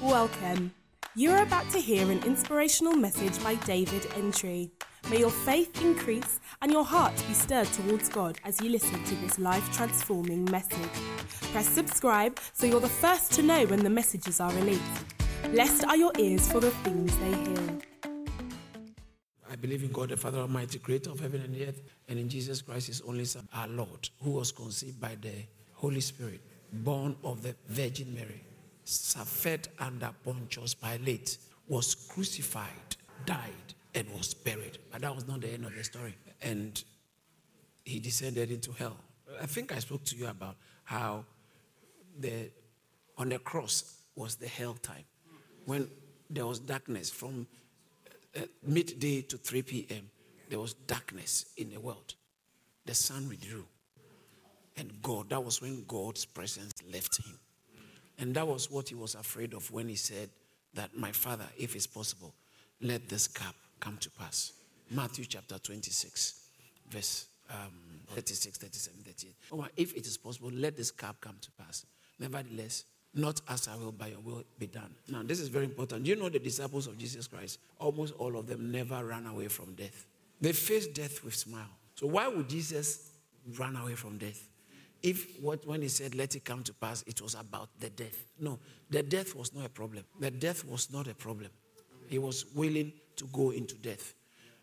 Welcome. You're about to hear an inspirational message by David Entry. May your faith increase and your heart be stirred towards God as you listen to this life transforming message. Press subscribe so you're the first to know when the messages are released. Blessed are your ears for the things they hear. I believe in God, the Father Almighty, creator of heaven and earth, and in Jesus Christ, his only Son, our Lord, who was conceived by the Holy Spirit, born of the Virgin Mary, suffered under Pontius Pilate, was crucified, died, and was buried. But that was not the end of the story. And he descended into hell. I think I spoke to you about how the on the cross was the hell time when there was darkness from uh, midday to 3 p.m. There was darkness in the world. The sun withdrew. And God, that was when God's presence left him. And that was what he was afraid of when he said that, My father, if it's possible, let this cup come to pass. Matthew chapter 26, verse um, 36, 37, 38. Oh, if it is possible, let this cup come to pass. Nevertheless, not as I will, by your will be done. Now, this is very important. You know, the disciples of Jesus Christ, almost all of them never ran away from death. They faced death with smile. So, why would Jesus run away from death? If what when he said let it come to pass, it was about the death. No, the death was not a problem. The death was not a problem. He was willing to go into death.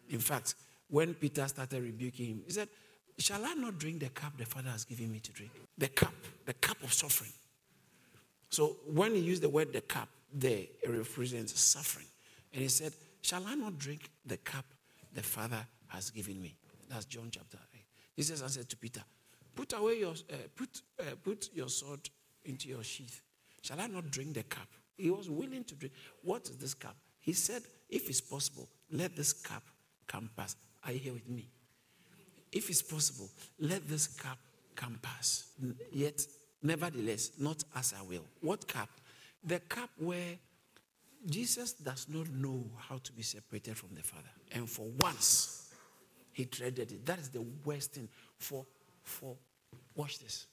In fact, when Peter started rebuking him, he said, Shall I not drink the cup the Father has given me to drink? The cup, the cup of suffering. So when he used the word the cup, there it represents suffering. And he said, Shall I not drink the cup the Father has given me? That's John chapter 8. Jesus answered to Peter, Put away your uh, put uh, put your sword into your sheath. Shall I not drink the cup? He was willing to drink. What is this cup? He said, If it's possible, let this cup come pass. Are you here with me? If it's possible, let this cup come pass. Yet Nevertheless, not as I will. What cup? The cup where Jesus does not know how to be separated from the Father. And for once, he dreaded it. That is the worst thing for, for, watch this,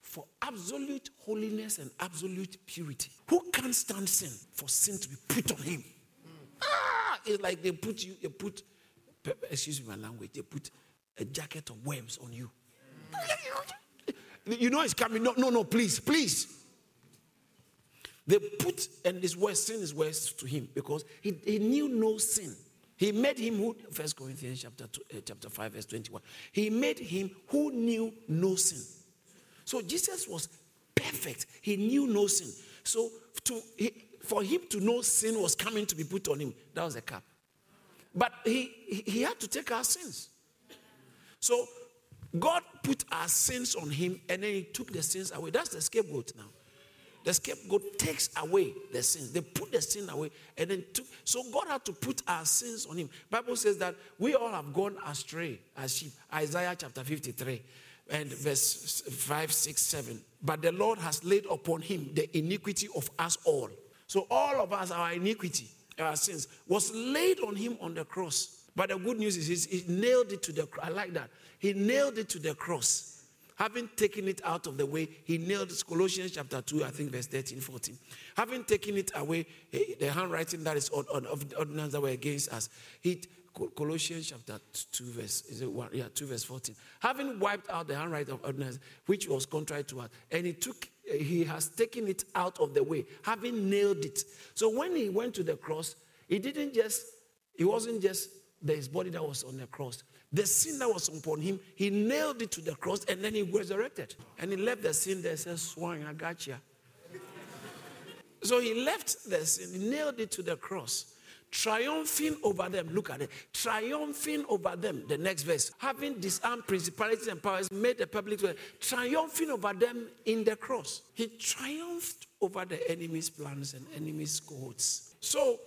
for absolute holiness and absolute purity. Who can't stand sin? For sin to be put on him. Ah, it's like they put you, they put, excuse me my language, they put a jacket of worms on you. You know it's coming. No, no, no, please, please. They put, and this worse, sin is worse to him because he, he knew no sin. He made him who, First Corinthians chapter, two, uh, chapter 5, verse 21. He made him who knew no sin. So Jesus was perfect. He knew no sin. So to, he, for him to know sin was coming to be put on him, that was a cap. But he, he had to take our sins. So God put our sins on him and then he took the sins away. That's the scapegoat now. The scapegoat takes away the sins. They put the sin away and then took. So God had to put our sins on him. Bible says that we all have gone astray as sheep. Isaiah chapter 53 and verse 5, 6, 7. But the Lord has laid upon him the iniquity of us all. So all of us, our iniquity, our sins, was laid on him on the cross. But the good news is he nailed it to the cross. I like that. He nailed it to the cross. Having taken it out of the way, he nailed. Colossians chapter 2, I think verse 13, 14. Having taken it away, the handwriting that is on, on, of the ordinance that were against us, he, Colossians chapter 2, verse, is it one? Yeah, 2, verse 14. Having wiped out the handwriting of ordinance, which was contrary to us, and he took, he has taken it out of the way, having nailed it. So when he went to the cross, he didn't just, he wasn't just his body that was on the cross. The sin that was upon him, he nailed it to the cross and then he resurrected. And he left the sin there, says, Swine, I got you. so he left the sin, he nailed it to the cross, triumphing over them. Look at it. Triumphing over them. The next verse. Having disarmed principalities and powers, made a public triumphing over them in the cross. He triumphed over the enemy's plans and enemy's cohorts. So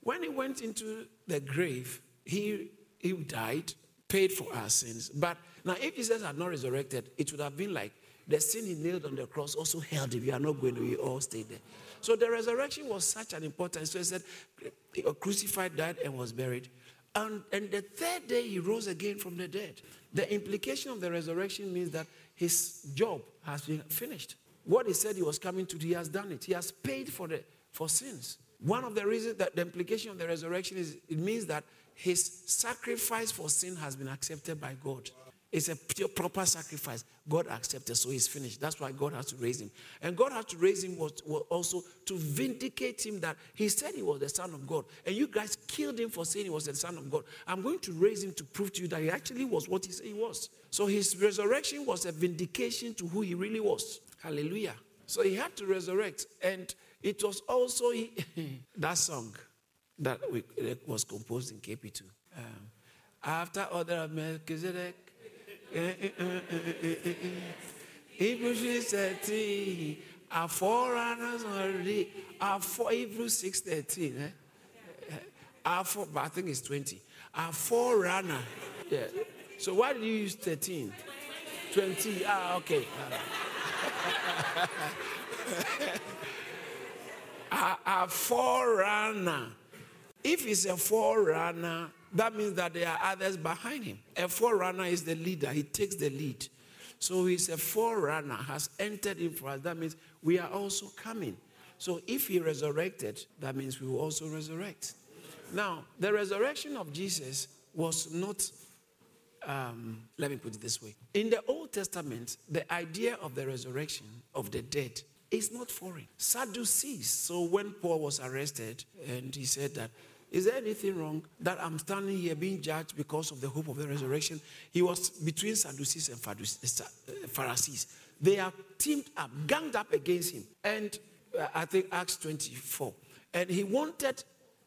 when he went into the grave, he, he died paid for our sins. But now, if Jesus had not resurrected, it would have been like the sin he nailed on the cross also held if you are not going to, we all stay there. So the resurrection was such an important. So he said, he crucified, died, and was buried. And, and the third day he rose again from the dead. The implication of the resurrection means that his job has been finished. What he said he was coming to, do, he has done it. He has paid for the for sins. One of the reasons that the implication of the resurrection is it means that his sacrifice for sin has been accepted by God. It's a pure, proper sacrifice. God accepted, so he's finished. That's why God has to raise him. And God had to raise him was, was also to vindicate him that he said he was the Son of God. And you guys killed him for saying he was the Son of God. I'm going to raise him to prove to you that he actually was what he said he was. So his resurrection was a vindication to who he really was. Hallelujah. So he had to resurrect. And it was also he, that song that we, was composed in KP2. Um, after order of Melchizedek, Hebrews 13, our forerunners already, our four, Hebrews 6 13. Eh? eh our four, but I think it's 20. Our forerunner. Yeah. So why did you use 13? 20. Ah, okay. a, a forerunner. If he's a forerunner, that means that there are others behind him. A forerunner is the leader, he takes the lead. So he's a forerunner, has entered in for us. That means we are also coming. So if he resurrected, that means we will also resurrect. Now, the resurrection of Jesus was not, um, let me put it this way. In the Old Testament, the idea of the resurrection of the dead is not foreign. Sadducees. So when Paul was arrested and he said that, is there anything wrong that I'm standing here being judged because of the hope of the resurrection? He was between Sadducees and uh, Pharisees. They are teamed up, ganged up against him. And uh, I think Acts 24. And he wanted,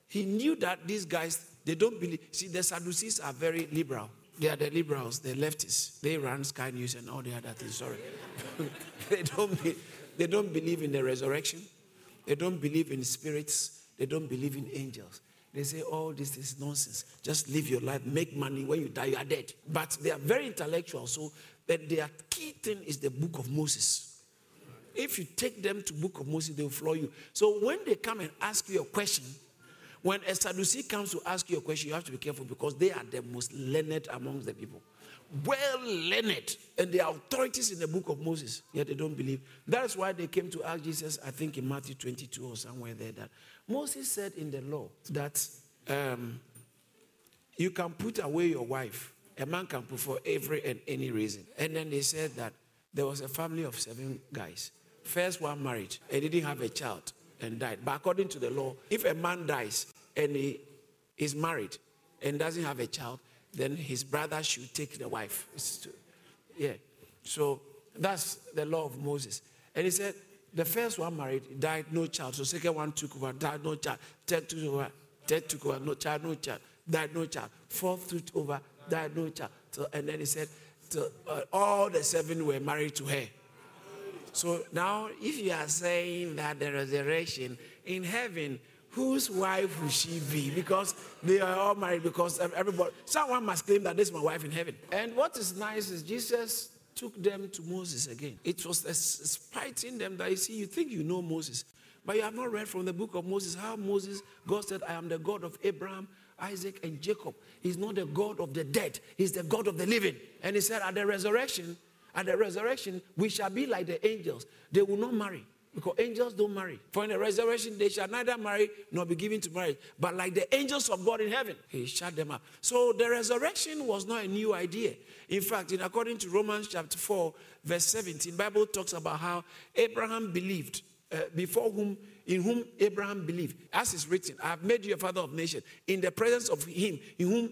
he knew that these guys, they don't believe. See, the Sadducees are very liberal. They are the liberals, the leftists. They run Sky News and all the other things. Sorry. they don't be, they don't believe in the resurrection. They don't believe in spirits. They don't believe in angels. They say, all oh, this is nonsense. Just live your life, make money. When you die, you are dead. But they are very intellectual. So that their key thing is the book of Moses. If you take them to book of Moses, they will floor you. So when they come and ask you a question, when a Sadducee comes to ask you a question, you have to be careful because they are the most learned amongst the people well learned, and they are authorities in the book of Moses, yet they don't believe. That's why they came to ask Jesus, I think in Matthew 22 or somewhere there, that Moses said in the law that um, you can put away your wife. A man can put for every and any reason. And then they said that there was a family of seven guys. First one married and didn't have a child and died. But according to the law, if a man dies and he is married and doesn't have a child, then his brother should take the wife. Yeah. So that's the law of Moses. And he said, the first one married, died, no child. So second one took over, died, no child. Third took over, third took over, no child, no child. Died, no child. Fourth took over, died, no child. So, and then he said, so, uh, all the seven were married to her. So now, if you are saying that the resurrection in heaven whose wife will she be? Because they are all married, because everybody, someone must claim that this is my wife in heaven. And what is nice is Jesus took them to Moses again. It was spiting them that you see, you think you know Moses, but you have not read from the book of Moses how Moses, God said, I am the God of Abraham, Isaac, and Jacob. He's not the God of the dead, He's the God of the living. And He said, At the resurrection, at the resurrection, we shall be like the angels. They will not marry. Because angels don't marry. For in the resurrection, they shall neither marry nor be given to marriage. But like the angels of God in heaven, he shut them up. So the resurrection was not a new idea. In fact, in according to Romans chapter 4, verse 17, Bible talks about how Abraham believed, uh, before whom, in whom Abraham believed. As is written, I have made you a father of nations, in the presence of him, in whom,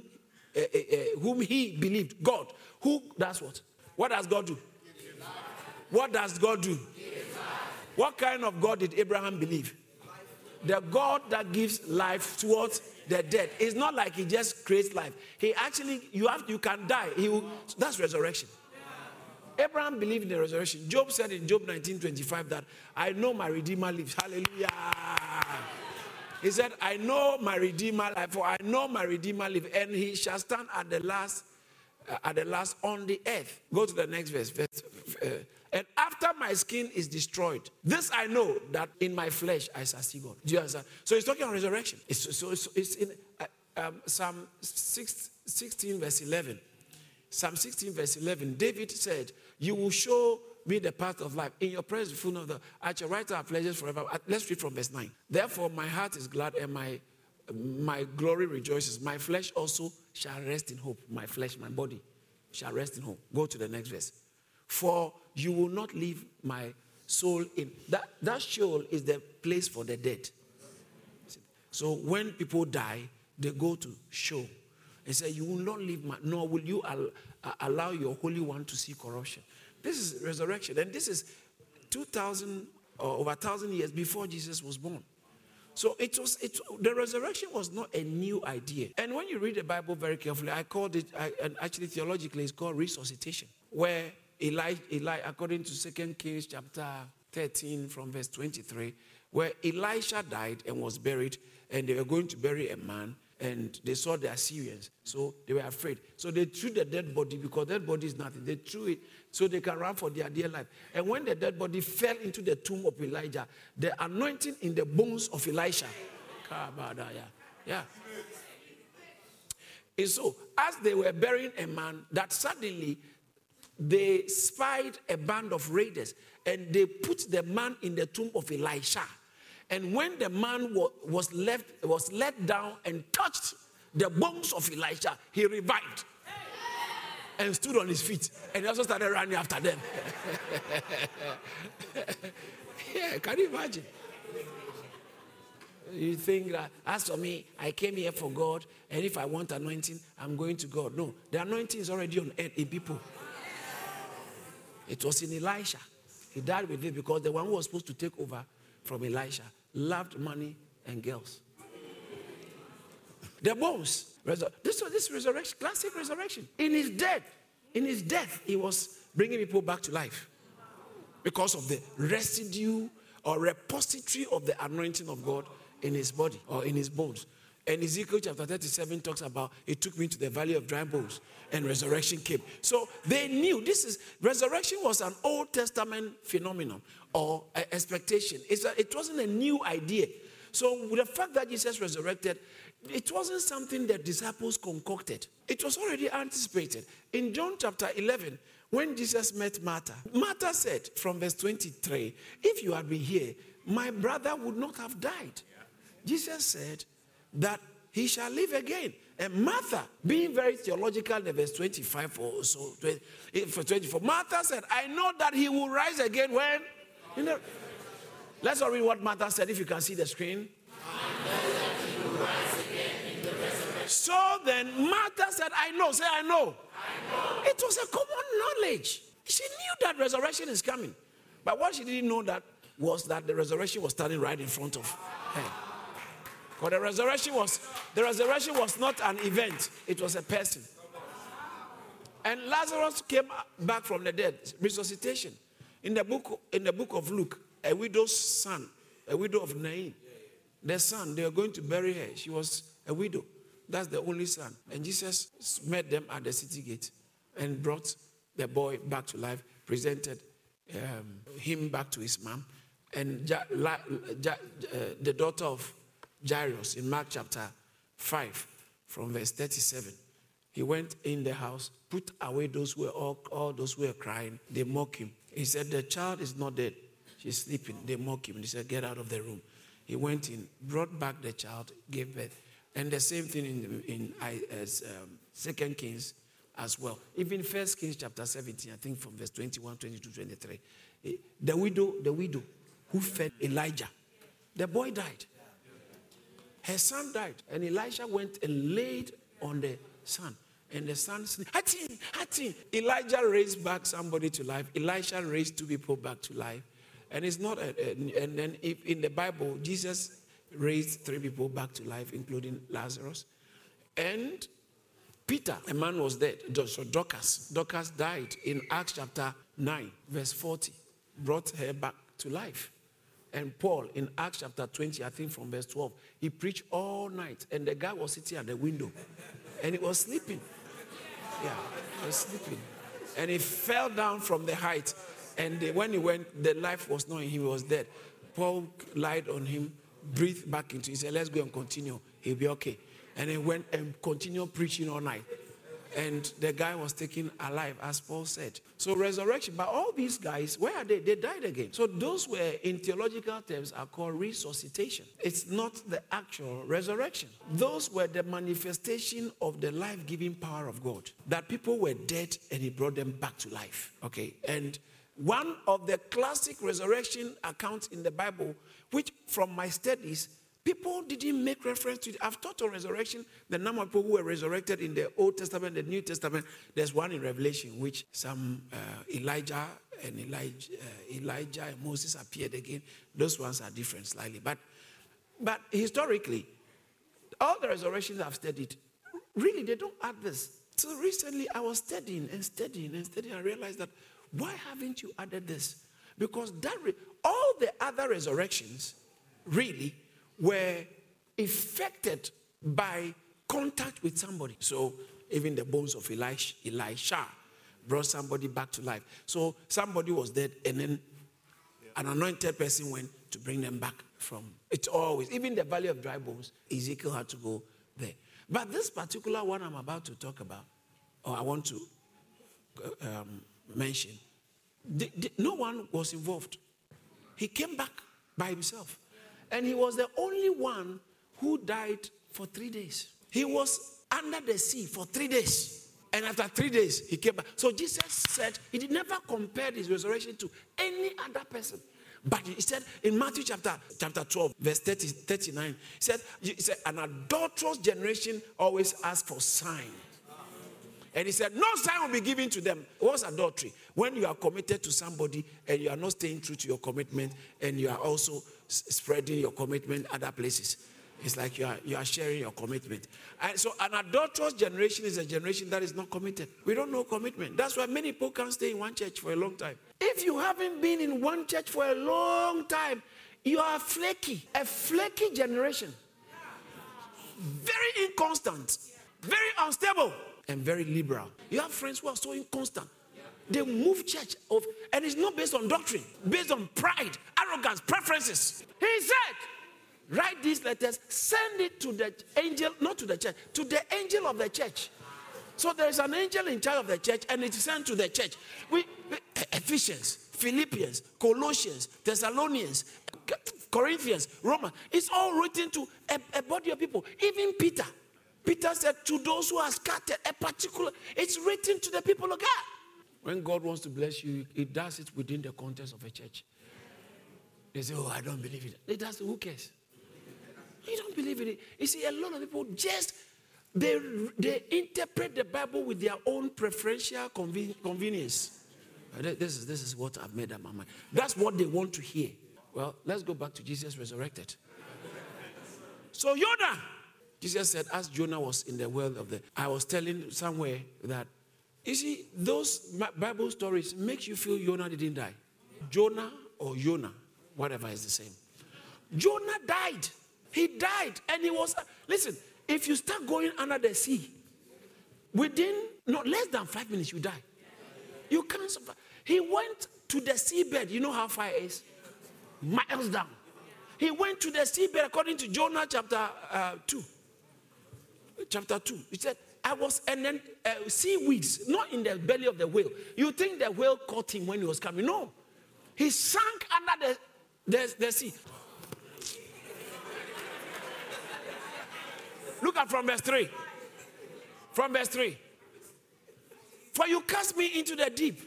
uh, uh, uh whom he believed. God. Who does what? What does God do? What does God do? What kind of God did Abraham believe? The God that gives life towards the dead. It's not like he just creates life. He actually, you have, you can die. He will, that's resurrection. Abraham believed in the resurrection. Job said in Job 19:25 that I know my Redeemer lives. Hallelujah. He said, I know my Redeemer life, for I know my Redeemer lives, and he shall stand at the last, at the last on the earth. Go to the next verse, verse uh, and after my skin is destroyed, this I know that in my flesh I shall see God. Do you understand? So he's talking on resurrection. It's, so it's, it's in uh, um, Psalm 6, 16, verse 11. Psalm 16, verse 11. David said, You will show me the path of life. In your presence, full of the at your right hand pleasures forever. Let's read from verse 9. Therefore, my heart is glad and my my glory rejoices. My flesh also shall rest in hope. My flesh, my body shall rest in hope. Go to the next verse. For you will not leave my soul in that that Sheol is the place for the dead. So when people die, they go to Sheol. and say, You will not leave my, nor will you al- uh, allow your Holy One to see corruption. This is resurrection. And this is 2,000 or uh, over 1,000 years before Jesus was born. So it was it, the resurrection was not a new idea. And when you read the Bible very carefully, I called it, I, and actually theologically, it's called resuscitation, where Eli, Eli, according to Second Kings chapter 13 from verse 23, where Elisha died and was buried, and they were going to bury a man, and they saw the Assyrians, so they were afraid. So they threw the dead body because dead body is nothing. They threw it so they can run for their dear life. And when the dead body fell into the tomb of Elijah, the anointing in the bones of Elisha, yeah. And so, as they were burying a man, that suddenly they spied a band of raiders and they put the man in the tomb of Elisha. And when the man was left, was let down and touched the bones of Elisha, he revived and stood on his feet. And he also started running after them. yeah, can you imagine? You think that, as for me, I came here for God, and if I want anointing, I'm going to God. No, the anointing is already on earth in people. It was in Elisha. He died with it because the one who was supposed to take over from Elisha loved money and girls. The bones. This was this resurrection, classic resurrection. In his death, in his death, he was bringing people back to life because of the residue or repository of the anointing of God in his body or in his bones. And Ezekiel chapter 37 talks about it took me to the valley of dry bones and resurrection came. So they knew this is resurrection was an Old Testament phenomenon or expectation. A, it wasn't a new idea. So with the fact that Jesus resurrected, it wasn't something that disciples concocted. It was already anticipated. In John chapter 11, when Jesus met Martha, Martha said from verse 23, If you had been here, my brother would not have died. Jesus said that he shall live again. And Martha, being very theological in verse 25 or so, eh, for 24, Martha said, I know that he will rise again when? You know, let's all read what Martha said if you can see the screen. So then Martha said, I know. Say, I know. I know. It was a common knowledge. She knew that resurrection is coming. But what she didn't know that was that the resurrection was standing right in front of her. But the resurrection was the resurrection was not an event, it was a person. And Lazarus came back from the dead, resuscitation. In the book, in the book of Luke, a widow's son, a widow of Nain, the son, they were going to bury her. She was a widow. That's the only son. And Jesus met them at the city gate and brought the boy back to life, presented um, him back to his mom. And ja, la, ja, uh, the daughter of Jairus in Mark chapter 5, from verse 37. He went in the house, put away those who were all, all those who were crying. They mock him. He said, The child is not dead. She's sleeping. They mock him. He said, Get out of the room. He went in, brought back the child, gave birth. And the same thing in, in as, um, Second Kings as well. Even First Kings chapter 17, I think from verse 21, 22, 23. Eh, the widow, the widow who fed Elijah, the boy died. Her son died, and Elisha went and laid on the son. And the son said. Elijah raised back somebody to life. Elisha raised two people back to life. And it's not, a, a, and then if in the Bible, Jesus raised three people back to life, including Lazarus. And Peter, a man was dead. So Dorcas, Dorcas died in Acts chapter 9, verse 40, brought her back to life and Paul in Acts chapter 20, I think from verse 12, he preached all night, and the guy was sitting at the window and he was sleeping. Yeah, he was sleeping. And he fell down from the height, and when he went, the life was not in him, he was dead. Paul lied on him, breathed back into him, he said, Let's go and continue. He'll be okay. And he went and continued preaching all night. And the guy was taken alive, as Paul said. So, resurrection, but all these guys, where are they? They died again. So, those were, in theological terms, are called resuscitation. It's not the actual resurrection. Those were the manifestation of the life giving power of God. That people were dead and He brought them back to life. Okay, and one of the classic resurrection accounts in the Bible, which from my studies People didn't make reference to it. I've taught on resurrection, the number of people who were resurrected in the Old Testament, the New Testament. There's one in Revelation, which some uh, Elijah and Elijah, uh, Elijah and Moses appeared again. Those ones are different slightly. But, but historically, all the resurrections I've studied, really, they don't add this. So recently, I was studying and studying and studying. I realized that why haven't you added this? Because that re- all the other resurrections, really, were affected by contact with somebody. So even the bones of Elisha, Elisha brought somebody back to life. So somebody was dead, and then an anointed person went to bring them back from. It's always, even the valley of dry bones, Ezekiel had to go there. But this particular one I'm about to talk about, or I want to um, mention, the, the, no one was involved. He came back by himself. And he was the only one who died for three days. He was under the sea for three days. And after three days, he came back. So Jesus said he did never compare his resurrection to any other person. But he said in Matthew chapter, chapter 12, verse 30, 39, he said, he said, An adulterous generation always asks for sign. And he said, No sign will be given to them. What's adultery? When you are committed to somebody and you are not staying true to your commitment and you are also spreading your commitment other places. It's like you are, you are sharing your commitment. And so, an adulterous generation is a generation that is not committed. We don't know commitment. That's why many people can't stay in one church for a long time. If you haven't been in one church for a long time, you are flaky, a flaky generation. Very inconstant, very unstable, and very liberal. You have friends who are so inconstant. They move church of, and it's not based on doctrine, based on pride, arrogance, preferences. He said, write these letters, send it to the angel, not to the church, to the angel of the church. So there is an angel in charge of the church, and it is sent to the church. We, we Ephesians, Philippians, Colossians, Thessalonians, Corinthians, Romans. It's all written to a, a body of people. Even Peter. Peter said, To those who are scattered, a particular, it's written to the people of God. When God wants to bless you, He does it within the context of a church. They say, Oh, I don't believe it. They does, who cares? You don't believe in it. You see, a lot of people just they, they interpret the Bible with their own preferential conven- convenience. Uh, this is, this is what I've made up my mind. That's what they want to hear. Well, let's go back to Jesus resurrected. So Jonah, Jesus said, as Jonah was in the world of the, I was telling somewhere that you see, those Bible stories makes you feel Jonah didn't die. Jonah or Jonah, whatever is the same. Jonah died. He died. And he was, listen, if you start going under the sea, within not less than five minutes, you die. You can't survive. He went to the seabed. You know how far it is? Miles down. He went to the seabed according to Jonah chapter uh, 2. Chapter 2. He said, I was, and then uh, seaweeds, not in the belly of the whale. You think the whale caught him when he was coming? No. He sank under the, the, the sea. Look at from verse 3. From verse 3. For you cast me into the deep,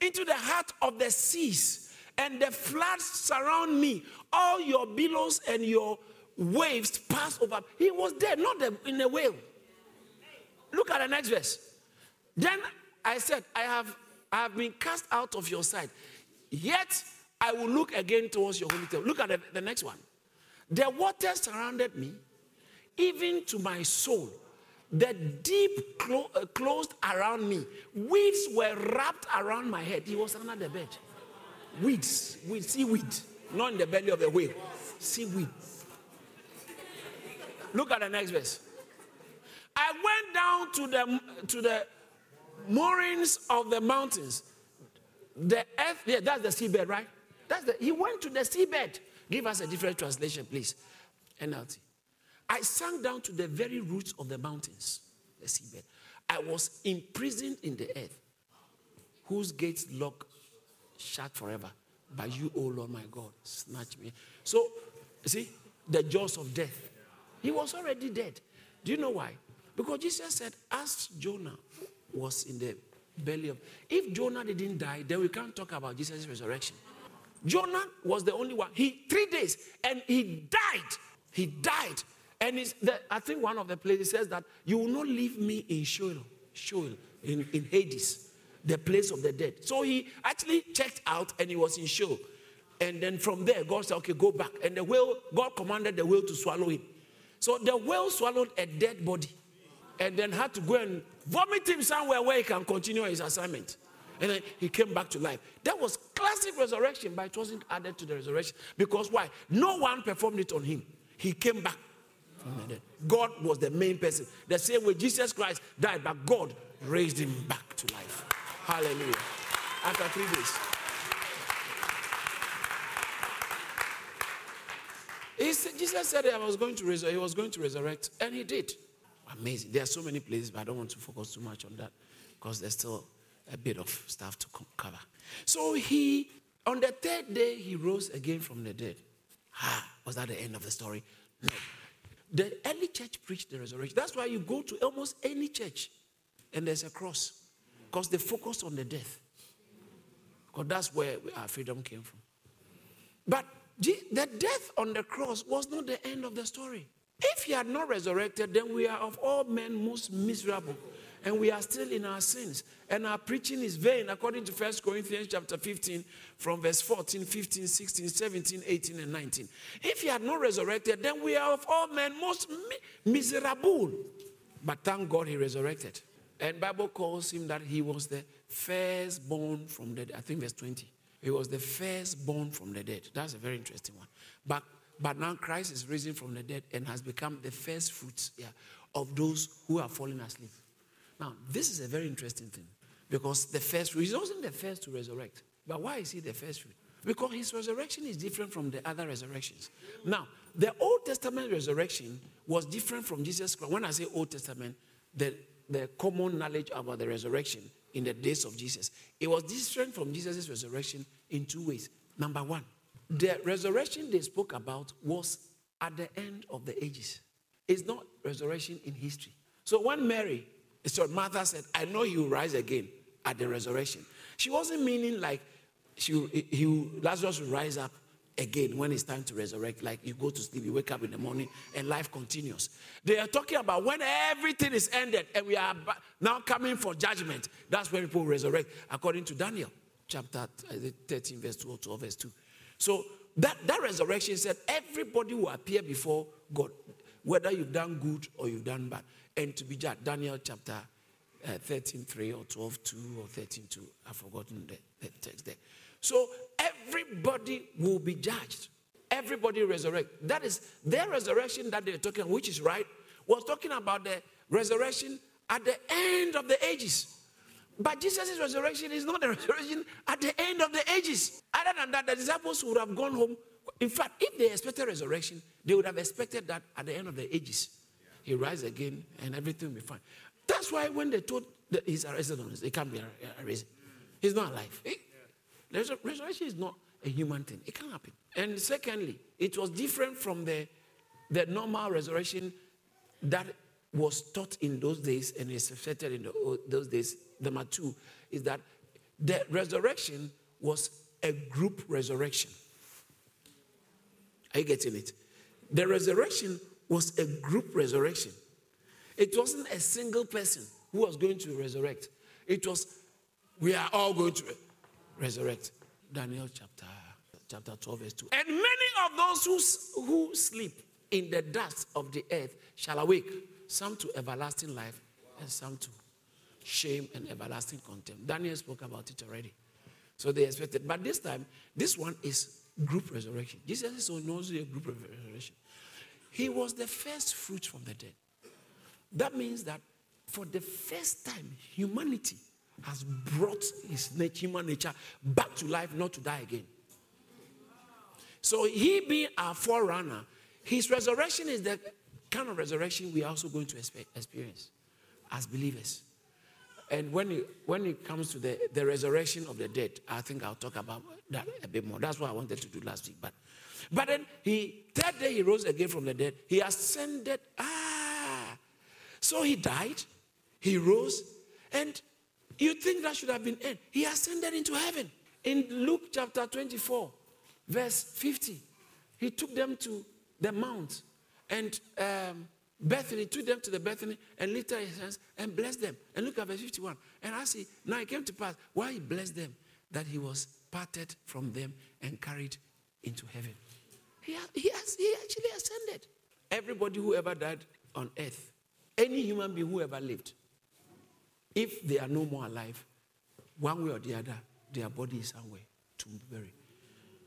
into the heart of the seas, and the floods surround me. All your billows and your waves pass over. He was there, not the, in a whale. Look at the next verse. Then I said, I have, I have been cast out of your sight. Yet I will look again towards your holy temple. Look at the, the next one. The waters surrounded me, even to my soul. The deep clo- uh, closed around me. Weeds were wrapped around my head. He was under the bed. Weeds, weeds, seaweed, not in the belly of the whale. Seaweed. Look at the next verse. I went down to the, to the moorings of the mountains. The earth, yeah, that's the seabed, right? That's the, he went to the seabed. Give us a different translation, please. NLT. I sank down to the very roots of the mountains, the seabed. I was imprisoned in the earth, whose gates lock shut forever. But you, O Lord my God, snatch me. So, see, the jaws of death. He was already dead. Do you know why? Because Jesus said, as Jonah was in the belly of. If Jonah didn't die, then we can't talk about Jesus' resurrection. Jonah was the only one. He three days and he died. He died. And it's the, I think one of the places says that you will not leave me in Sheol, Sheol in, in Hades, the place of the dead. So he actually checked out and he was in Sheol. And then from there, God said, okay, go back. And the whale, God commanded the whale to swallow him. So the whale swallowed a dead body and then had to go and vomit him somewhere where he can continue his assignment. And then he came back to life. That was classic resurrection, but it wasn't added to the resurrection. Because why? No one performed it on him. He came back. God was the main person. The same way Jesus Christ died, but God raised him back to life. Hallelujah. After three days. Jesus said I was going to resurrect, he was going to resurrect, and he did. Amazing. There are so many places, but I don't want to focus too much on that because there's still a bit of stuff to cover. So he, on the third day, he rose again from the dead. Ah, was that the end of the story? No. The early church preached the resurrection. That's why you go to almost any church and there's a cross because they focus on the death. Because that's where our freedom came from. But the death on the cross was not the end of the story. If he had not resurrected, then we are of all men most miserable. And we are still in our sins. And our preaching is vain, according to 1 Corinthians chapter 15, from verse 14, 15, 16, 17, 18, and 19. If he had not resurrected, then we are of all men most mi- miserable. But thank God he resurrected. And Bible calls him that he was the firstborn from the dead. I think verse 20. He was the firstborn from the dead. That's a very interesting one. But but now Christ is risen from the dead and has become the first fruits yeah, of those who are falling asleep. Now, this is a very interesting thing because the first fruit, he wasn't the first to resurrect. But why is he the first fruit? Because his resurrection is different from the other resurrections. Now, the Old Testament resurrection was different from Jesus Christ. When I say Old Testament, the, the common knowledge about the resurrection in the days of Jesus, it was different from Jesus' resurrection in two ways. Number one, the resurrection they spoke about was at the end of the ages. It's not resurrection in history. So when Mary, so Martha said, I know he will rise again at the resurrection. She wasn't meaning like she, he, Lazarus will rise up again when it's time to resurrect. Like you go to sleep, you wake up in the morning, and life continues. They are talking about when everything is ended and we are now coming for judgment. That's when people resurrect, according to Daniel chapter 13, verse 2 or 12, verse 2. So that, that resurrection said everybody will appear before God, whether you've done good or you've done bad, and to be judged. Daniel chapter uh, 13, 3 or 12, 2 or 13, 2. I've forgotten the, the text there. So everybody will be judged. Everybody resurrect. That is their resurrection that they're talking, which is right, was talking about the resurrection at the end of the ages. But Jesus' resurrection is not the resurrection at the end of the ages. Other than that, the disciples would have gone home. In fact, if they expected resurrection, they would have expected that at the end of the ages. He rise again and everything will be fine. That's why when they told that he's arrested on this, he can't be arrested. He's not alive. Resurrection is not a human thing. It can't happen. And secondly, it was different from the, the normal resurrection that was taught in those days and is accepted in the, those days number two is that the resurrection was a group resurrection. Are you getting it? The resurrection was a group resurrection. It wasn't a single person who was going to resurrect. It was, we are all going to resurrect. Daniel chapter, chapter 12, verse 2. And many of those who, who sleep in the dust of the earth shall awake, some to everlasting life and some to shame, and everlasting contempt. Daniel spoke about it already. So they expected. But this time, this one is group resurrection. Jesus is also a group resurrection. He was the first fruit from the dead. That means that for the first time, humanity has brought his human nature back to life, not to die again. So, he being our forerunner, his resurrection is the kind of resurrection we are also going to experience as believers. And when it, when it comes to the, the resurrection of the dead, I think I'll talk about that a bit more. That's what I wanted to do last week. But, but then he, third day he rose again from the dead. He ascended. Ah. So he died. He rose. And you think that should have been end. He ascended into heaven. In Luke chapter 24, verse 50, he took them to the mount and um, Bethany took them to the Bethany and lifted his hands and blessed them. And look at verse 51. And I see, now it came to pass, why he blessed them, that he was parted from them and carried into heaven. He, he, has, he actually ascended. Everybody who ever died on earth, any human being who ever lived, if they are no more alive, one way or the other, their body is somewhere to bury.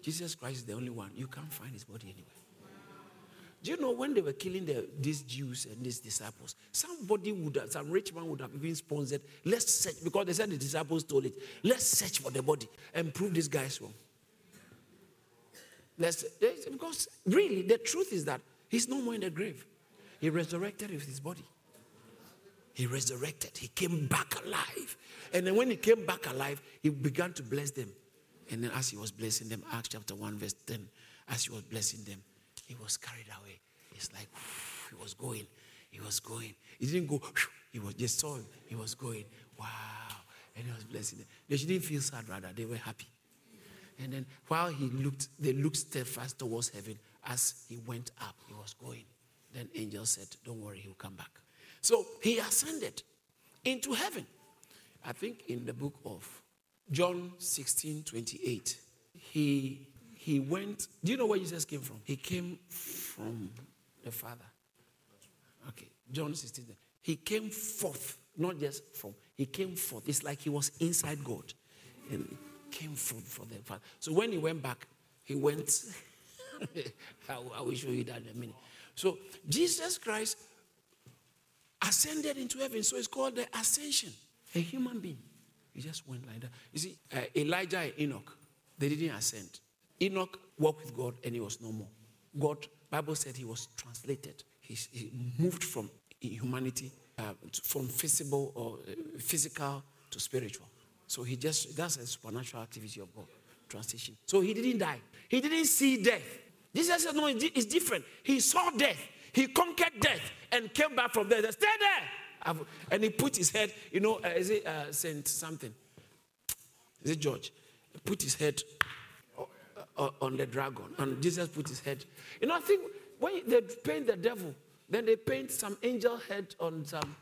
Jesus Christ is the only one. You can't find his body anywhere. Do you know when they were killing the, these Jews and these disciples, somebody would have, some rich man would have even sponsored, let's search, because they said the disciples told it, let's search for the body and prove this guy's wrong. Let's, because really, the truth is that he's no more in the grave. He resurrected with his body. He resurrected. He came back alive. And then when he came back alive, he began to bless them. And then as he was blessing them, Acts chapter 1, verse 10, as he was blessing them, he was carried away. It's like he was going. He was going. He didn't go, he was just saw him. He was going. Wow. And he was blessing them. They didn't feel sad, rather. They were happy. And then while he looked, they looked steadfast towards heaven as he went up. He was going. Then angel said, Don't worry, he'll come back. So he ascended into heaven. I think in the book of John 16 28, he he went. Do you know where Jesus came from? He came from the Father. Okay, John 16. He came forth, not just from, he came forth. It's like he was inside God. And came forth for the Father. So when he went back, he went. I, I will show you that in a minute. So Jesus Christ ascended into heaven. So it's called the ascension. A human being. He just went like that. You see, uh, Elijah and Enoch, they didn't ascend. Enoch walked with God and he was no more. God, Bible said he was translated. He, he moved from humanity, uh, from physical or uh, physical to spiritual. So he just, that's a supernatural activity of God, transition. So he didn't die. He didn't see death. Jesus said, no, it's different. He saw death. He conquered death and came back from there. Stay there. And he put his head, you know, uh, is it uh, Saint something? Is it George? He put his head on the dragon. And Jesus put his head. You know, I think when they paint the devil, then they paint some angel head on some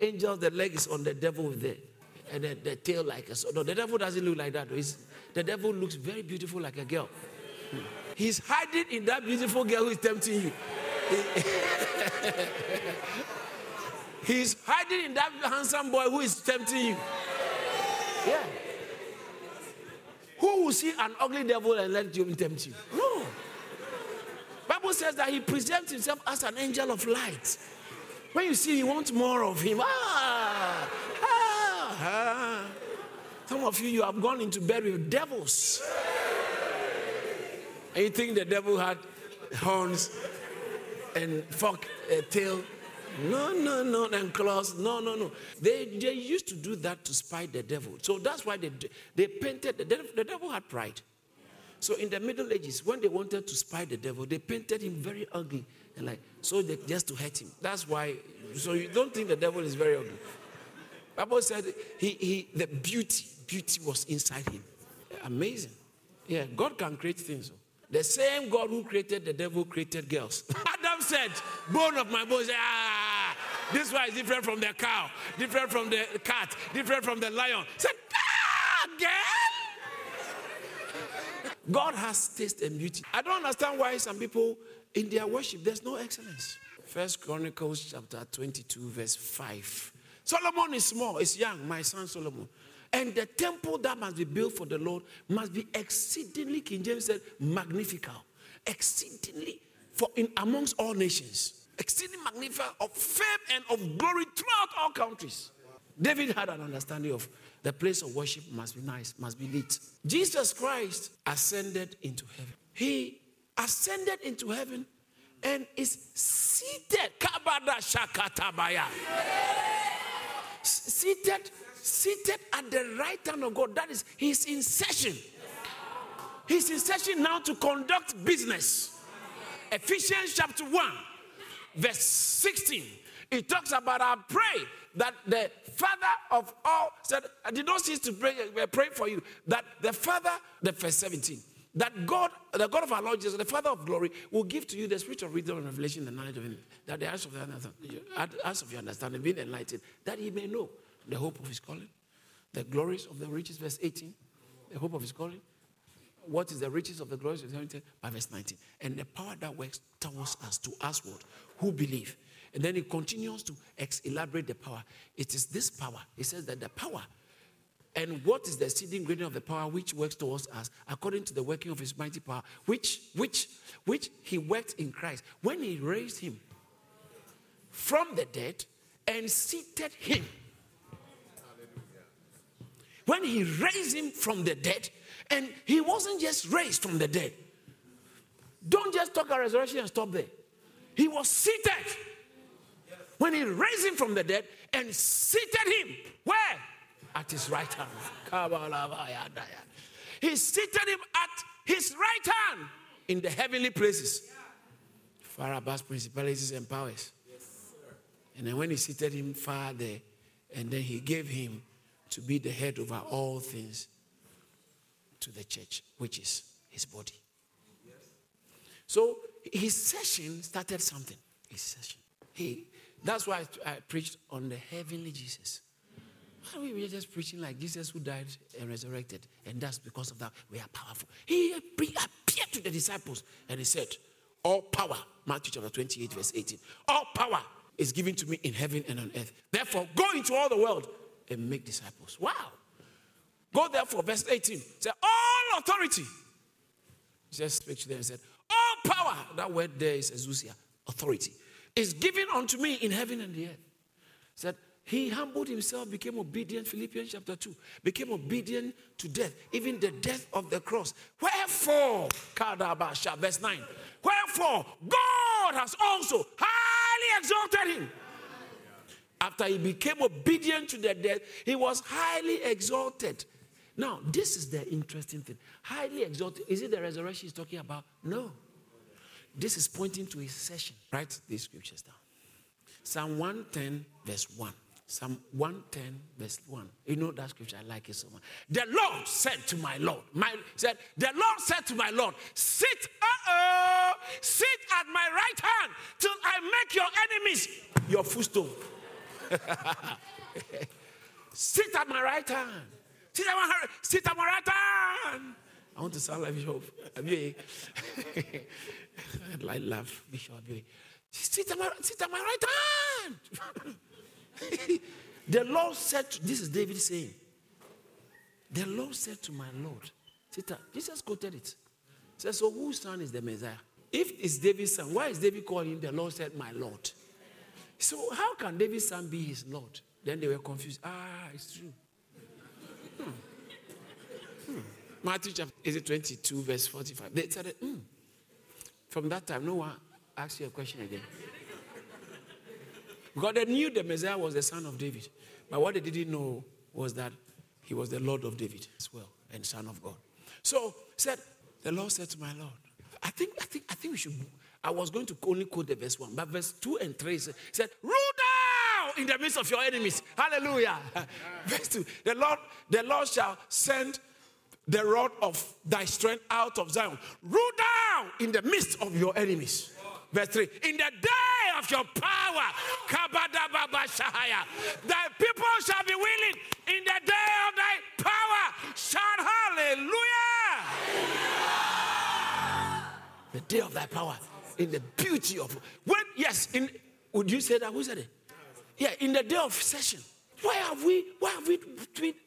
angel, the leg is on the devil with there. And the, the tail like a No, the devil doesn't look like that. He's, the devil looks very beautiful like a girl. He's hiding in that beautiful girl who is tempting you. He's hiding in that handsome boy who is tempting you. Yeah. Who will see an ugly devil and let him tempt you? No. Bible says that he presents himself as an angel of light. When you see, you want more of him. Ah, ah, ah. Some of you, you have gone into bed with devils. And you think the devil had horns and fork a uh, tail no, no, no, and claws. No, no, no. They, they used to do that to spite the devil. So that's why they, they painted, the devil, the devil had pride. So in the Middle Ages, when they wanted to spite the devil, they painted him very ugly. And like, so they, just to hurt him. That's why, so you don't think the devil is very ugly. Bible said he, he, the beauty, beauty was inside him. Amazing. Yeah, God can create things. The same God who created the devil created girls. Said, Bone of my bones. Ah, this one is different from the cow, different from the cat, different from the lion. Said, ah, girl. God has taste and beauty. I don't understand why some people in their worship there's no excellence. First Chronicles chapter 22, verse 5. Solomon is small, is young, my son Solomon. And the temple that must be built for the Lord must be exceedingly, King James said, magnifical. Exceedingly for in amongst all nations. Exceeding magnificent of fame and of glory throughout all countries. David had an understanding of the place of worship must be nice, must be lit. Jesus Christ ascended into heaven. He ascended into heaven and is seated. Kabada shakatabaya. Seated seated at the right hand of God. That is, he's in session. He's in session now to conduct business. Ephesians chapter 1, verse 16. It talks about I pray that the Father of all said, I did not cease to pray, pray for you. That the Father, the verse 17, that God, the God of our Lord Jesus, the Father of glory, will give to you the spirit of wisdom and revelation, the knowledge of Him, that the eyes of, of your understanding being enlightened, that He may know the hope of His calling, the glories of the riches, verse 18, the hope of His calling. What is the riches of the glories of His By verse 19. And the power that works towards us, to us, what? Who believe. And then He continues to ex- elaborate the power. It is this power. He says that the power and what is the exceeding greatness of the power which works towards us according to the working of his mighty power, which, which, which he worked in Christ when he raised him from the dead and seated him. When he raised him from the dead, and he wasn't just raised from the dead. Don't just talk about resurrection and stop there. He was seated. When he raised him from the dead and seated him, where? at his right hand. He seated him at his right hand in the heavenly places, far above principalities and powers. And then when he seated him far there, and then he gave him to be the head over all things to the church, which is his body. So his session started something. His session. He, that's why I, I preached on the heavenly Jesus. Why are we just preaching like Jesus who died and resurrected? And that's because of that we are powerful. He appeared to the disciples and he said, All power, Matthew chapter 28, verse 18, all power is given to me in heaven and on earth. Therefore, go into all the world and make disciples. Wow. Go therefore, verse 18. Say, All authority. Just speak to them and said, All power, that word there is exousia, authority, is given unto me in heaven and the earth. Said, he humbled himself, became obedient, Philippians chapter 2, became obedient to death, even the death of the cross. Wherefore, Kadabasha, verse 9, wherefore God has also highly exalted him. After he became obedient to the death, he was highly exalted. Now, this is the interesting thing. Highly exalted. Is it the resurrection he's talking about? No. This is pointing to his session. Write these scriptures down. Psalm 110, verse 1. Psalm 110, verse 1. You know that scripture, I like it so much. The Lord said to my Lord, my said, the Lord said to my Lord, sit, uh-oh, sit at my right hand till I make your enemies your footstool. sit at my right hand. Sit at my, sit at my right hand. I want to sound like Bishop. I love Bishop. Sit at my, sit at my right hand. the Lord said, to, this is David saying, the Lord said to my Lord, Jesus quoted it. He said, So whose son is the Messiah? If it's David's son, why is David calling him the Lord said, My Lord? So how can David's son be his Lord? Then they were confused. Ah, it's true. Hmm. Matthew chapter is it 22, verse 45. They said, hmm. From that time, no one asked you a question again. Because they knew the Messiah was the son of David. But what they didn't know was that he was the Lord of David as well and son of God. So said, the Lord said to my Lord, I think, I think, I think we should. I was going to only quote the verse one, but verse two and three said, Rule in the midst of your enemies. Hallelujah. verse two, the Lord, the Lord shall send the rod of thy strength out of Zion. Rule down in the midst of your enemies. Verse 3 In the day of your power, thy people shall be willing. In the day of thy power, shout hallelujah. The day of thy power, in the beauty of when yes, in would you say that? Who said it? Yeah, in the day of session. Why have we why have we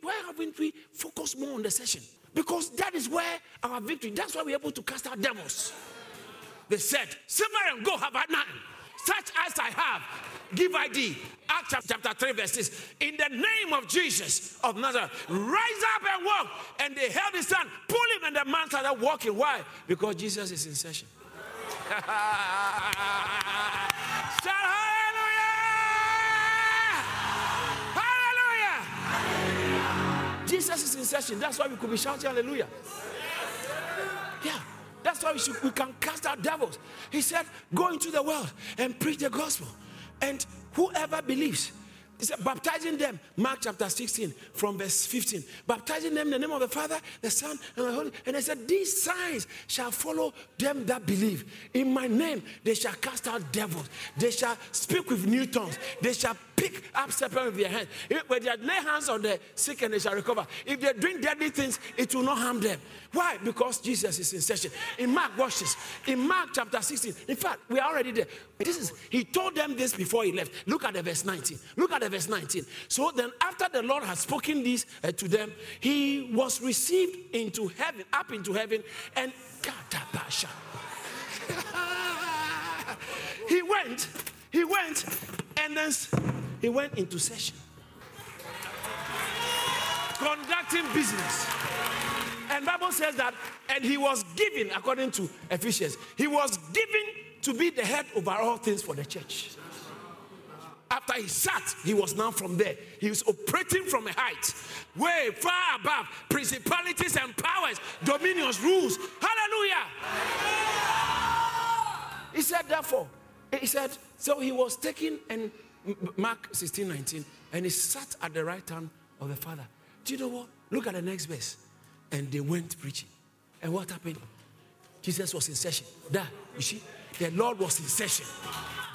why haven't we focused more on the session? Because that is where our victory, that's why we're able to cast out devils. They said, Silver and gold have I none. Such as I have, give I thee. Acts chapter 3, verse 6. In the name of Jesus of Nazareth, rise up and walk. And they held his hand, pull him, and the man started walking. Why? Because Jesus is in session. Shout! Jesus is in session. That's why we could be shouting hallelujah. Yeah. That's why we, should, we can cast out devils. He said, Go into the world and preach the gospel. And whoever believes, he said, baptizing them, Mark chapter 16, from verse 15. Baptizing them in the name of the Father, the Son, and the Holy. And they said, These signs shall follow them that believe. In my name, they shall cast out devils. They shall speak with new tongues. They shall pick up serpents with their hands. When they lay hands on the sick and they shall recover. If they drink deadly things, it will not harm them. Why? Because Jesus is in session. In Mark, watch this. In Mark chapter 16, in fact, we are already there. This is he told them this before he left. Look at the verse 19. Look at the verse 19. So then, after the Lord had spoken this uh, to them, he was received into heaven, up into heaven, and he went, he went, and then he went into session. Conducting business. And Bible says that, and he was given, according to Ephesians, he was given to be the head over all things for the church. After he sat, he was now from there. He was operating from a height way far above principalities and powers, dominions, rules. Hallelujah. He said, therefore, he said, so he was taken and Mark 16, 19, and he sat at the right hand of the Father. Do you know what? Look at the next verse. And they went preaching. And what happened? Jesus was in session. There, you see, the Lord was in session.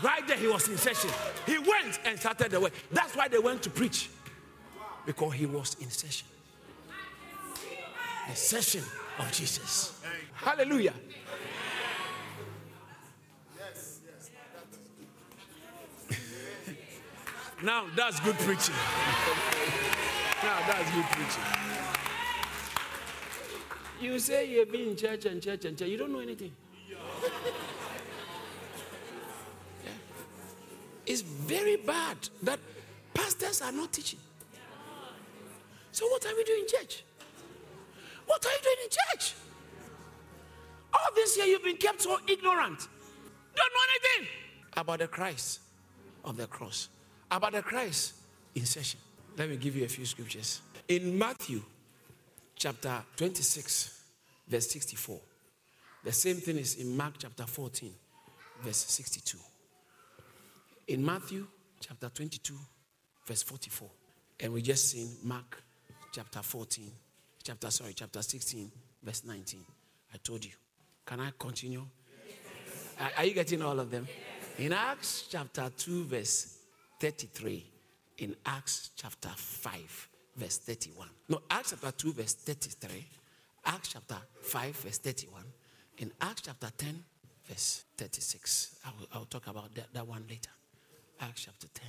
Right there, he was in session. He went and started the way. That's why they went to preach. Because he was in session. The session of Jesus. Hallelujah. Now that's good preaching. now that's good preaching. You say you've been in church and church and church, you don't know anything. Yeah. It's very bad that pastors are not teaching. So, what are we doing in church? What are you doing in church? All this year you've been kept so ignorant. Don't know anything about the Christ of the cross about the Christ in session. Let me give you a few scriptures. In Matthew chapter 26, verse 64, the same thing is in Mark chapter 14, verse 62. In Matthew chapter 22, verse 44, and we just seen Mark chapter 14, chapter, sorry, chapter 16, verse 19. I told you. Can I continue? Yes. Are you getting all of them? Yes. In Acts chapter 2, verse 33 in Acts chapter 5, verse 31. No, Acts chapter 2, verse 33. Acts chapter 5, verse 31. In Acts chapter 10, verse 36. I will, I will talk about that, that one later. Acts chapter 10,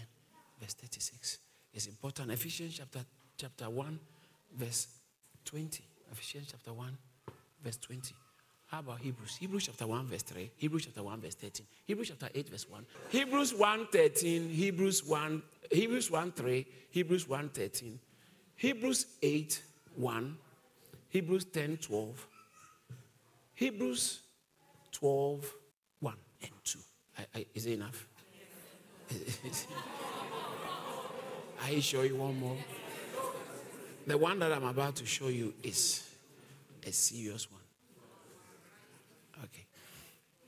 verse 36. It's important. Ephesians chapter, chapter 1, verse 20. Ephesians chapter 1, verse 20. How about Hebrews? Hebrews chapter 1, verse 3. Hebrews chapter 1, verse 13. Hebrews chapter 8, verse 1. Hebrews 1, 13. Hebrews 1, Hebrews 1, 3. Hebrews 1, 13. Hebrews 8, 1. Hebrews 10, 12. Hebrews 12, 1 and 2. I, I, is it enough? Are you sure you want more? The one that I'm about to show you is a serious one.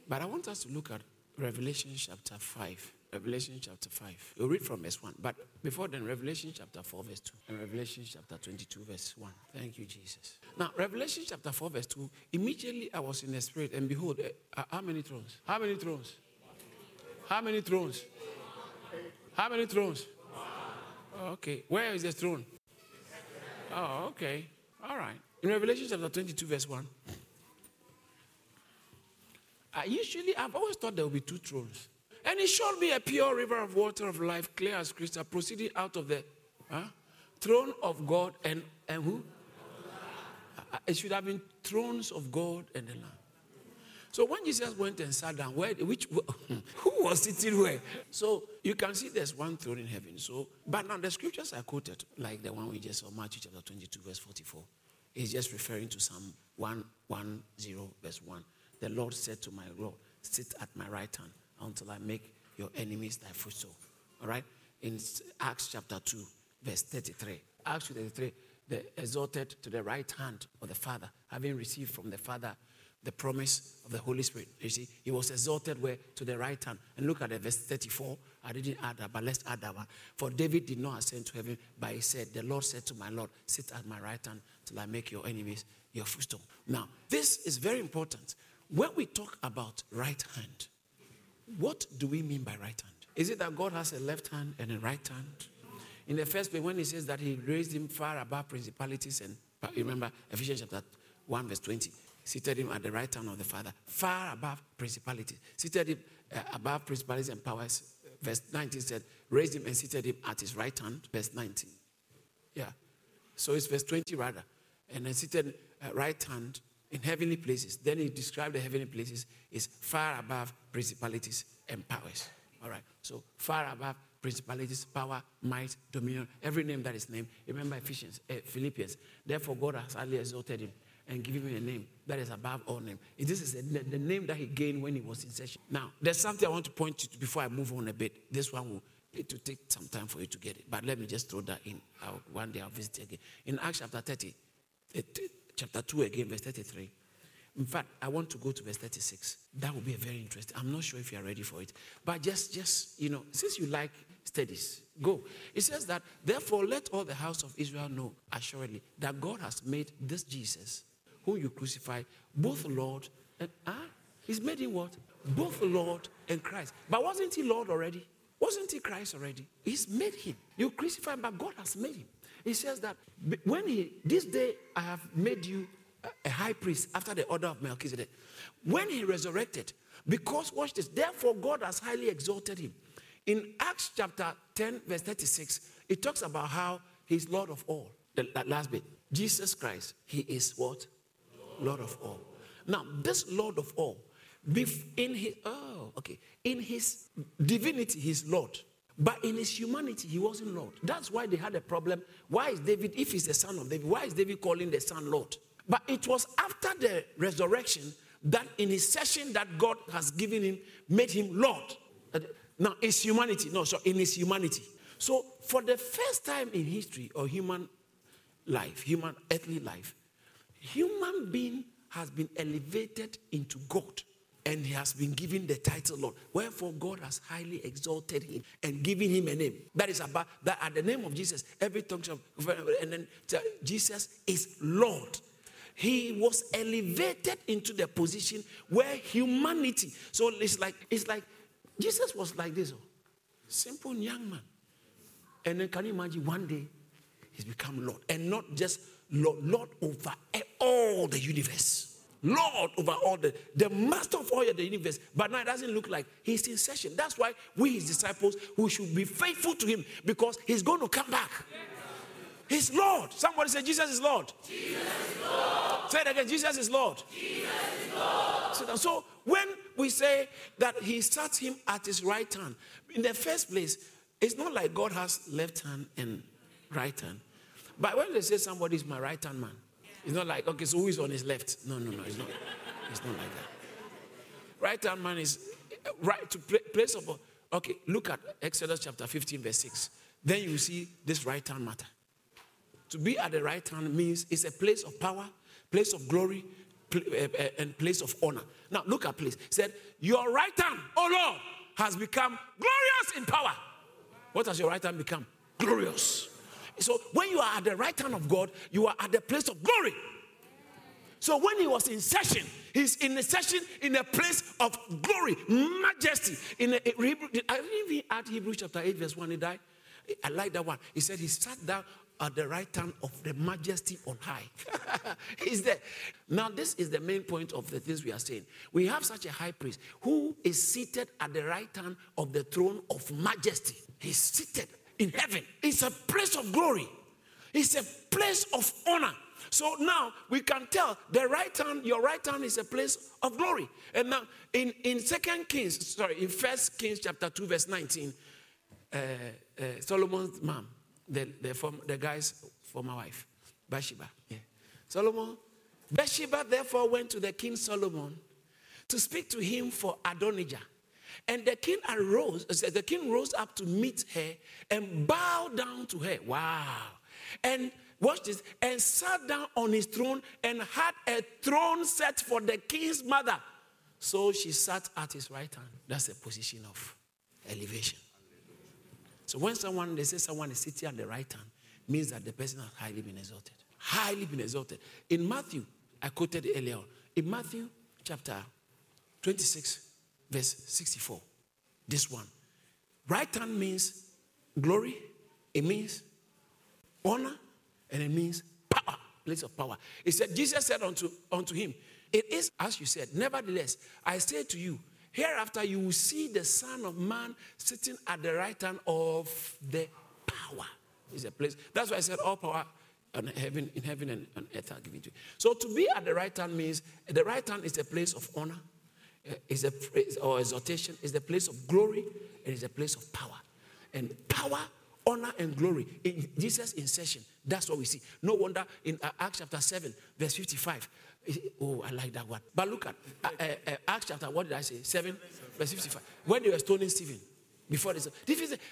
But I want us to look at Revelation chapter 5. Revelation chapter 5. We'll read from verse 1. But before then, Revelation chapter 4, verse 2. And Revelation chapter 22, verse 1. Thank you, Jesus. Now, Revelation chapter 4, verse 2. Immediately I was in the spirit, and behold, uh, how many thrones? How many thrones? How many thrones? How many thrones? Okay. Where is the throne? Oh, okay. All right. In Revelation chapter 22, verse 1. I usually, I've always thought there will be two thrones. And it showed be a pure river of water of life, clear as crystal, proceeding out of the huh? throne of God and, and who? Uh, it should have been thrones of God and the Lamb. So when Jesus went and sat down, where, which, who was sitting where? So you can see there's one throne in heaven. So, but now the scriptures are quoted, like the one we just saw, Matthew chapter 22, verse 44, is just referring to Psalm 110, verse 1 the Lord said to my Lord, Sit at my right hand until I make your enemies thy footstool. All right? In Acts chapter 2, verse 33. Acts 33, the exalted to the right hand of the Father, having received from the Father the promise of the Holy Spirit. You see, he was exalted where to the right hand. And look at the verse 34. I didn't add that, but let's add that one. For David did not ascend to heaven, but he said, The Lord said to my Lord, Sit at my right hand till I make your enemies your footstool. Now, this is very important. When we talk about right hand, what do we mean by right hand? Is it that God has a left hand and a right hand? In the first place, when he says that he raised him far above principalities and remember Ephesians chapter 1, verse 20, seated him at the right hand of the Father, far above principalities, seated him uh, above principalities and powers. Verse 19 said, raised him and seated him at his right hand. Verse 19. Yeah. So it's verse 20 rather. And then seated uh, right hand in heavenly places. Then he described the heavenly places is far above principalities and powers. All right. So far above principalities, power, might, dominion, every name that is named. Remember Ephesians, uh, Philippians. Therefore, God has highly exalted him and given him a name that is above all names. This is a, the name that he gained when he was in session. Now, there's something I want to point to before I move on a bit. This one will it will take some time for you to get it. But let me just throw that in. I'll, one day I'll visit again. In Acts chapter 30, it, chapter 2 again, verse 33. In fact, I want to go to verse 36. That will be a very interesting. I'm not sure if you are ready for it. But just, just, you know, since you like studies, go. It says that, therefore, let all the house of Israel know assuredly that God has made this Jesus, whom you crucify, both Lord and, ah, he's made him what? Both Lord and Christ. But wasn't he Lord already? Wasn't he Christ already? He's made him. You crucify, but God has made him. He says that when he, this day I have made you a high priest after the order of Melchizedek. When he resurrected, because, watch this, therefore God has highly exalted him. In Acts chapter 10, verse 36, it talks about how he's Lord of all. That last bit. Jesus Christ, he is what? Lord of all. Now, this Lord of all, in his, oh, okay, in his divinity, he's Lord. But in his humanity, he wasn't Lord. That's why they had a problem. Why is David, if he's the son of David, why is David calling the son Lord? But it was after the resurrection that in his session that God has given him, made him Lord. Uh, now, it's humanity. No, so in his humanity. So, for the first time in history or human life, human earthly life, human being has been elevated into God and he has been given the title Lord. Wherefore God has highly exalted him and given him a name. That is about that at the name of Jesus, every tongue shall and then uh, Jesus is Lord. He was elevated into the position where humanity. So it's like it's like Jesus was like this, oh, simple young man. And then can you imagine one day he's become Lord, and not just Lord, Lord over all the universe. Lord over all the, the master of all the universe. But now it doesn't look like he's in session. That's why we, his disciples, we should be faithful to him because he's going to come back. He's Lord. Somebody say, Jesus is Lord. Jesus is Lord. Say it again, Jesus is Lord. Jesus is Lord. So when we say that he sat him at his right hand, in the first place, it's not like God has left hand and right hand. But when they say somebody is my right hand man, it's not like, okay, so who is on his left? No, no, no, it's not. It's not like that. Right hand man is right to place of. Okay, look at Exodus chapter 15, verse 6. Then you see this right hand matter. To be at the right hand means it's a place of power, place of glory, eh, eh, and place of honor. Now look at place. It said, Your right hand, oh Lord, has become glorious in power. What has your right hand become? Glorious. So when you are at the right hand of God, you are at the place of glory. So when he was in session, he's in a session in a place of glory, majesty. In a, Hebrew, I even add Hebrews chapter 8, verse 1, he died. I like that one. He said he sat down at the right hand of the majesty on high. He's there. Now, this is the main point of the things we are saying. We have such a high priest who is seated at the right hand of the throne of majesty. He's seated in heaven. It's a place of glory, it's a place of honor. So now we can tell the right hand, your right hand is a place of glory. And now in, in Second Kings, sorry, in First Kings chapter 2, verse 19, uh, uh, Solomon's mom, the, the, form, the guy's former wife, Bathsheba. Yeah. Solomon, Bathsheba therefore went to the king Solomon to speak to him for Adonijah. And the king arose, uh, the king rose up to meet her and bowed down to her. Wow. And watch this, and sat down on his throne and had a throne set for the king's mother. So she sat at his right hand. That's a position of elevation. So when someone, they say someone is sitting at the right hand, means that the person has highly been exalted. Highly been exalted. In Matthew, I quoted earlier, in Matthew chapter 26, verse 64, this one. Right hand means glory, it means honor, and it means power, place of power. It said, Jesus said unto, unto him, It is as you said, nevertheless, I say to you, hereafter you will see the Son of Man sitting at the right hand of the power. Is a place. That's why I said all power in heaven, in heaven and on earth are given to you. So to be at the right hand means the right hand is a place of honor, is a or exaltation, is the place of glory, and is a place of power. And power, honor, and glory in Jesus' insertion. That's what we see. No wonder in uh, Acts chapter 7, verse 55. Oh, I like that one. But look at uh, uh, uh, Acts chapter, what did I say? 7, verse 55. When they were stoning Stephen, before this.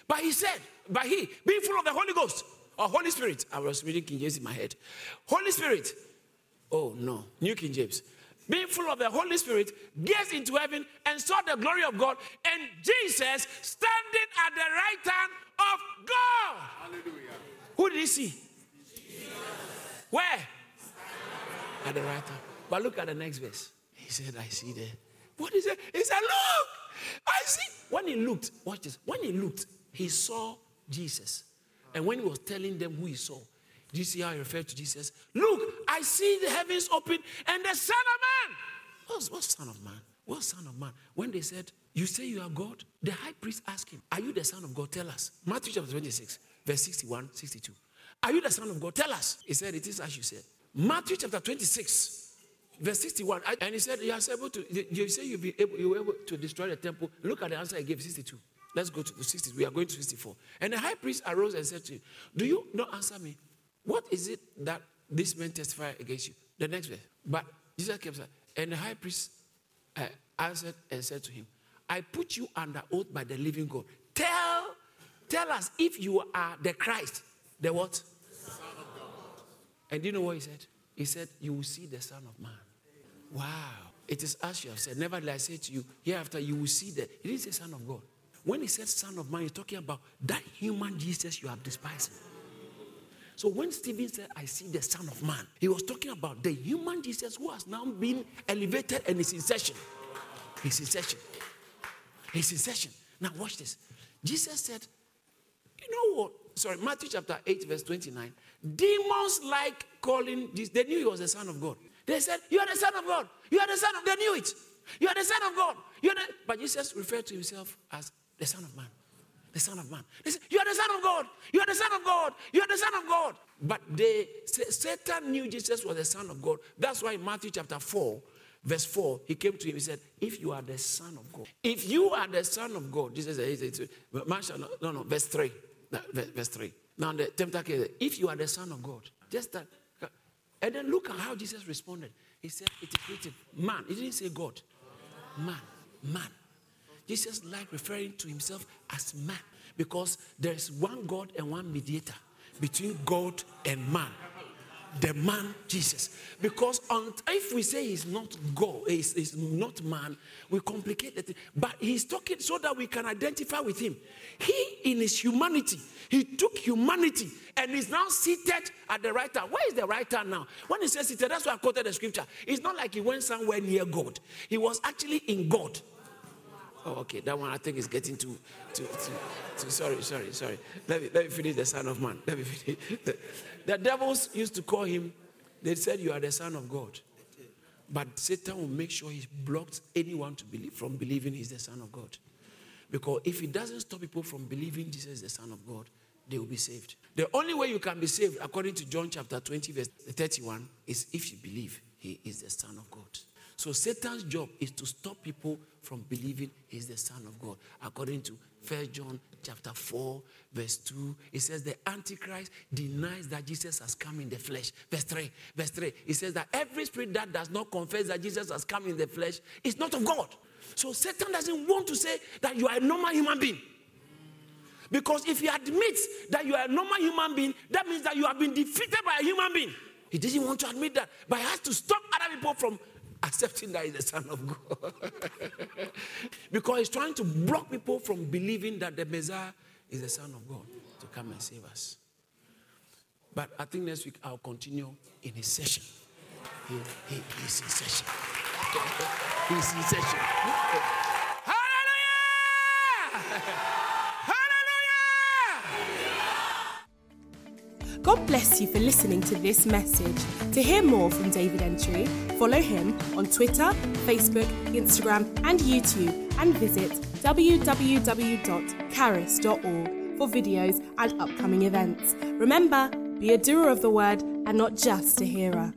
But he said, but he, being full of the Holy Ghost, or Holy Spirit, I was reading King James in my head. Holy Spirit, oh no, New King James. Being full of the Holy Spirit, gazed into heaven and saw the glory of God, and Jesus standing at the right hand of God. Hallelujah. Who did he see? Jesus. Where? At the right hand. But look at the next verse. He said, I see there. What is it? He said, Look, I see. When he looked, watch this. When he looked, he saw Jesus. And when he was telling them who he saw, do you see how he referred to Jesus? Look, I see the heavens open and the Son of Man. What's, what Son of Man? What Son of Man? When they said, You say you are God, the high priest asked him, Are you the Son of God? Tell us. Matthew chapter 26, verse 61, 62. Are you the Son of God? Tell us. He said, It is as you said. Matthew chapter 26, verse 61. And he said, You are able to, you say you'll be able, you were able to destroy the temple. Look at the answer he gave 62. Let's go to the 60s. We are going to 64. And the high priest arose and said to him, Do you not answer me? What is it that this man testify against you? The next verse. But Jesus kept saying, and the high priest uh, answered and said to him, I put you under oath by the living God. Tell, tell us if you are the Christ, the what? The Son of God. and do you know what he said? He said, You will see the Son of Man. Wow. It is as you have said. Never Nevertheless, I say to you, hereafter you will see that. He didn't say Son of God. When he said Son of Man, he's talking about that human Jesus you have despised. So when Stephen said, I see the Son of Man, he was talking about the human Jesus who has now been elevated and is in session. He's in session. He's in session. Now watch this. Jesus said, You know what? Sorry, Matthew chapter 8, verse 29. Demons like calling this. They knew he was the Son of God. They said, You are the Son of God. You are the Son of They knew it. You are the Son of God. You are the... But Jesus referred to himself as the Son of Man. The Son of Man. Said, You are the Son of God. You are the Son of God. You are the Son of God. But they Satan knew Jesus was the Son of God. That's why in Matthew chapter 4, verse 4, he came to him. He said, If you are the Son of God, if you are the Son of God, Jesus said, no, no, verse 3. Verse 3. Now the tempter came, if you are the Son of God, just that. And then look at how Jesus responded. He said, It is written, man. He didn't say God. Man. Man. Jesus liked referring to himself as man because there is one God and one mediator between God and man. The man Jesus. Because on, if we say he's not God, he's, he's not man, we complicate it. But he's talking so that we can identify with him. He, in his humanity, he took humanity and is now seated at the right hand. Where is the right hand now? When he says seated, that's why I quoted the scripture. It's not like he went somewhere near God, he was actually in God. Oh, okay. That one I think is getting too, too, too, too sorry, sorry, sorry. Let me, let me finish the Son of Man. Let me finish. The, the devils used to call him, they said, You are the Son of God. But Satan will make sure he blocks anyone to believe from believing he's the Son of God. Because if he doesn't stop people from believing Jesus is the Son of God, they will be saved. The only way you can be saved, according to John chapter 20, verse 31, is if you believe he is the Son of God. So Satan's job is to stop people from believing he's the Son of God. According to 1 John chapter 4, verse 2, it says the Antichrist denies that Jesus has come in the flesh. Verse 3, verse 3, it says that every spirit that does not confess that Jesus has come in the flesh is not of God. So Satan doesn't want to say that you are a normal human being. Because if he admits that you are a normal human being, that means that you have been defeated by a human being. He didn't want to admit that, but he has to stop other people from accepting that he's the Son of God. because he's trying to block people from believing that the Messiah is the Son of God to come and save us. But I think next week I'll continue in his session. He, he, he's in session. he's in session. Hallelujah! Hallelujah! God bless you for listening to this message. To hear more from David Entry, follow him on Twitter, Facebook, Instagram, and YouTube, and visit www.caris.org for videos and upcoming events. Remember, be a doer of the word and not just a hearer.